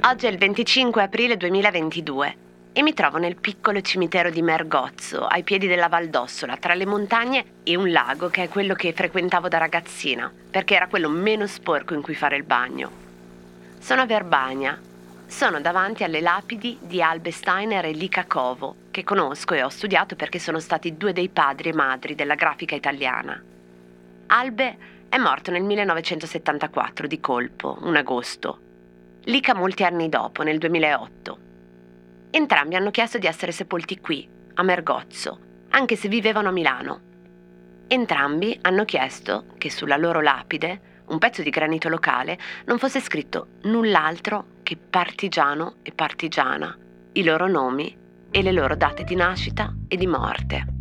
Oggi è il 25 aprile 2022 e mi trovo nel piccolo cimitero di Mergozzo, ai piedi della Valdossola, tra le montagne e un lago che è quello che frequentavo da ragazzina, perché era quello meno sporco in cui fare il bagno. Sono a Verbania. Sono davanti alle lapidi di Albe Steiner e Lica che conosco e ho studiato perché sono stati due dei padri e madri della grafica italiana. Albe è morto nel 1974 di colpo, un agosto. Lica molti anni dopo, nel 2008. Entrambi hanno chiesto di essere sepolti qui, a Mergozzo, anche se vivevano a Milano. Entrambi hanno chiesto che sulla loro lapide, un pezzo di granito locale, non fosse scritto null'altro che partigiano e partigiana, i loro nomi e le loro date di nascita e di morte.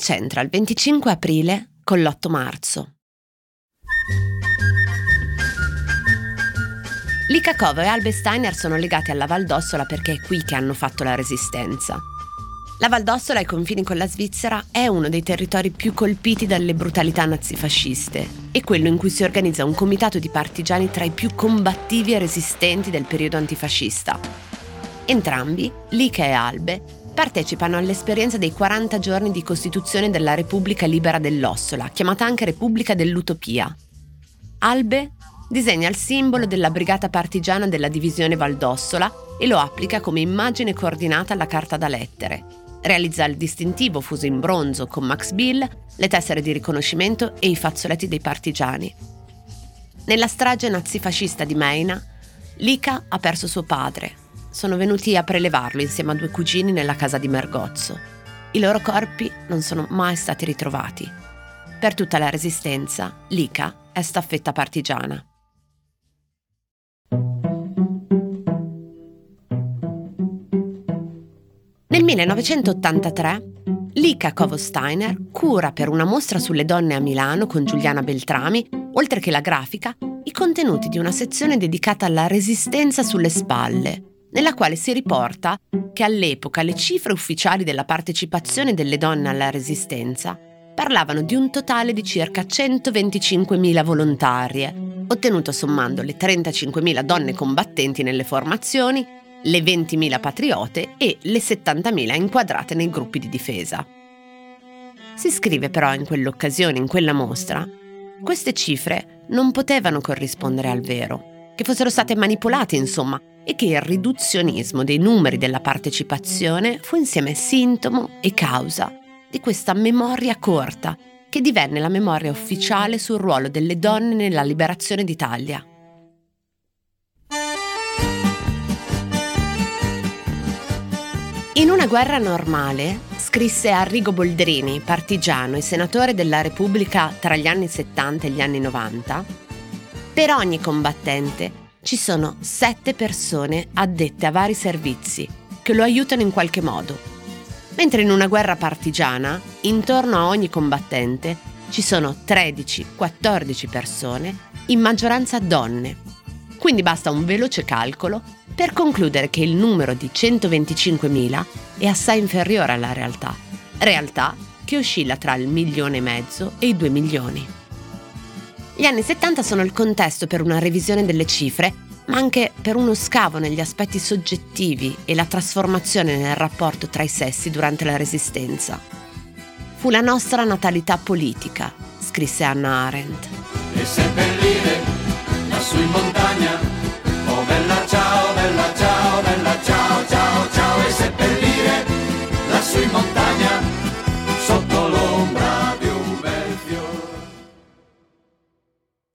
C'entra il 25 aprile con l'8 marzo? Licacovo e Albe Steiner sono legati alla Valdossola perché è qui che hanno fatto la resistenza. La Valdossola ai confini con la Svizzera è uno dei territori più colpiti dalle brutalità nazifasciste e quello in cui si organizza un comitato di partigiani tra i più combattivi e resistenti del periodo antifascista. Entrambi, Lica e Albe, partecipano all'esperienza dei 40 giorni di costituzione della Repubblica Libera dell'Ossola, chiamata anche Repubblica dell'Utopia. Albe disegna il simbolo della brigata partigiana della divisione Valdossola e lo applica come immagine coordinata alla carta da lettere. Realizza il distintivo fuso in bronzo con Max Bill, le tessere di riconoscimento e i fazzoletti dei partigiani. Nella strage nazifascista di Meina, Lica ha perso suo padre, sono venuti a prelevarlo insieme a due cugini nella casa di Mergozzo. I loro corpi non sono mai stati ritrovati. Per tutta la resistenza, Lica è staffetta partigiana. Nel 1983 Lika Kovo-Steiner cura per una mostra sulle donne a Milano con Giuliana Beltrami, oltre che la grafica, i contenuti di una sezione dedicata alla resistenza sulle spalle, nella quale si riporta che all'epoca le cifre ufficiali della partecipazione delle donne alla resistenza parlavano di un totale di circa 125.000 volontarie, ottenuto sommando le 35.000 donne combattenti nelle formazioni, le 20.000 patriote e le 70.000 inquadrate nei gruppi di difesa. Si scrive però in quell'occasione, in quella mostra, queste cifre non potevano corrispondere al vero, che fossero state manipolate, insomma, e che il riduzionismo dei numeri della partecipazione fu insieme sintomo e causa di questa memoria corta che divenne la memoria ufficiale sul ruolo delle donne nella liberazione d'Italia. In una guerra normale, scrisse Arrigo Boldrini, partigiano e senatore della Repubblica tra gli anni 70 e gli anni 90, per ogni combattente ci sono sette persone addette a vari servizi che lo aiutano in qualche modo. Mentre in una guerra partigiana, intorno a ogni combattente, ci sono 13-14 persone, in maggioranza donne. Quindi basta un veloce calcolo per concludere che il numero di 125.000 è assai inferiore alla realtà, realtà che oscilla tra il milione e mezzo e i due milioni. Gli anni 70 sono il contesto per una revisione delle cifre, ma anche per uno scavo negli aspetti soggettivi e la trasformazione nel rapporto tra i sessi durante la Resistenza. Fu la nostra natalità politica, scrisse Anna Arendt. E seppellire lassù in montagna,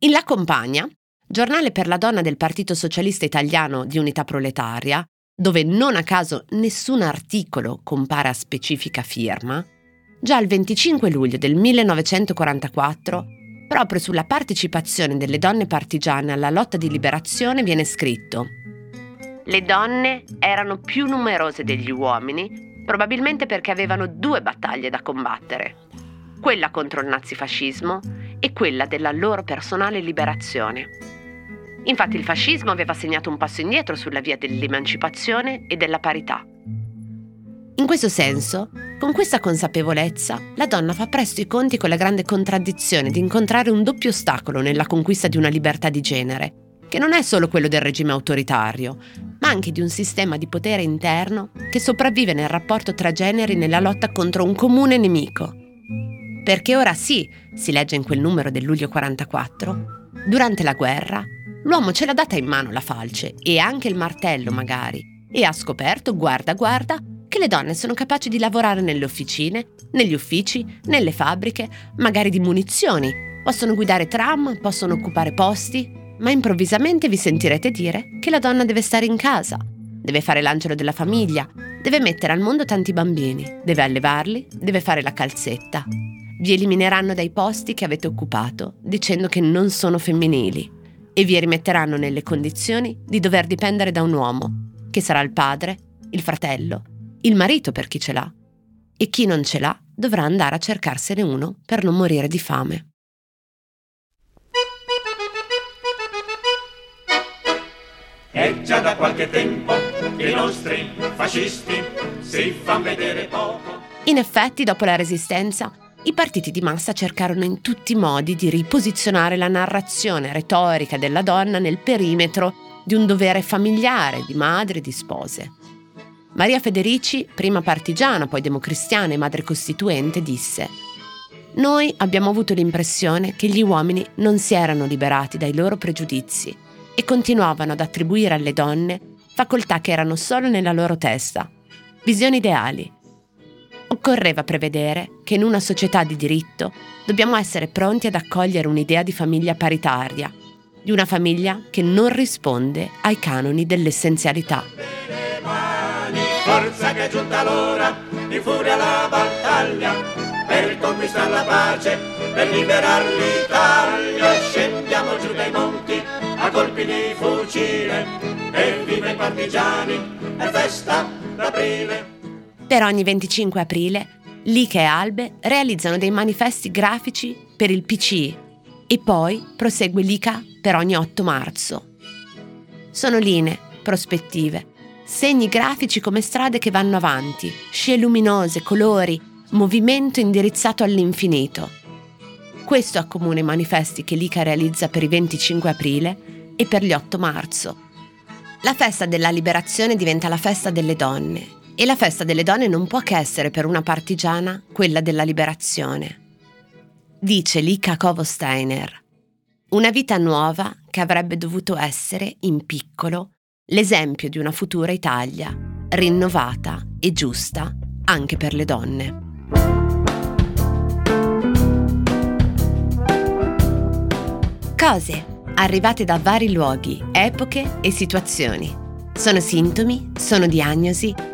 In La Compagna, giornale per la donna del Partito Socialista Italiano di Unità Proletaria, dove non a caso nessun articolo compare a specifica firma, già il 25 luglio del 1944, proprio sulla partecipazione delle donne partigiane alla lotta di liberazione viene scritto Le donne erano più numerose degli uomini, probabilmente perché avevano due battaglie da combattere, quella contro il nazifascismo e quella della loro personale liberazione. Infatti il fascismo aveva segnato un passo indietro sulla via dell'emancipazione e della parità. In questo senso, con questa consapevolezza, la donna fa presto i conti con la grande contraddizione di incontrare un doppio ostacolo nella conquista di una libertà di genere, che non è solo quello del regime autoritario, ma anche di un sistema di potere interno che sopravvive nel rapporto tra generi nella lotta contro un comune nemico. Perché ora sì, si legge in quel numero del luglio 44, durante la guerra l'uomo ce l'ha data in mano la falce e anche il martello magari, e ha scoperto, guarda guarda, che le donne sono capaci di lavorare nelle officine, negli uffici, nelle fabbriche, magari di munizioni, possono guidare tram, possono occupare posti, ma improvvisamente vi sentirete dire che la donna deve stare in casa, deve fare l'angelo della famiglia, deve mettere al mondo tanti bambini, deve allevarli, deve fare la calzetta. Vi elimineranno dai posti che avete occupato dicendo che non sono femminili e vi rimetteranno nelle condizioni di dover dipendere da un uomo, che sarà il padre, il fratello, il marito per chi ce l'ha, e chi non ce l'ha dovrà andare a cercarsene uno per non morire di fame. È già da qualche tempo che i nostri fascisti si fanno vedere poco. In effetti, dopo la Resistenza, i partiti di massa cercarono in tutti i modi di riposizionare la narrazione retorica della donna nel perimetro di un dovere familiare, di madre, di spose. Maria Federici, prima partigiana, poi democristiana e madre costituente, disse Noi abbiamo avuto l'impressione che gli uomini non si erano liberati dai loro pregiudizi e continuavano ad attribuire alle donne facoltà che erano solo nella loro testa, visioni ideali. Occorreva prevedere che in una società di diritto dobbiamo essere pronti ad accogliere un'idea di famiglia paritaria, di una famiglia che non risponde ai canoni dell'essenzialità. Forza che è giunta l'ora di furia la battaglia per conquistare la pace, per liberare l'Italia. Scendiamo giù dai monti a colpi di fucile e viva i partigiani, è festa d'aprile. Per ogni 25 aprile, Lica e Albe realizzano dei manifesti grafici per il PCI e poi prosegue Lica per ogni 8 marzo. Sono linee, prospettive, segni grafici come strade che vanno avanti, scie luminose, colori, movimento indirizzato all'infinito. Questo accomuna i manifesti che l'ICA realizza per i 25 aprile e per gli 8 marzo. La festa della liberazione diventa la festa delle donne e la festa delle donne non può che essere per una partigiana quella della liberazione. Dice Lika Kovo Steiner, una vita nuova che avrebbe dovuto essere, in piccolo, l'esempio di una futura Italia rinnovata e giusta anche per le donne. Cose arrivate da vari luoghi, epoche e situazioni. Sono sintomi, sono diagnosi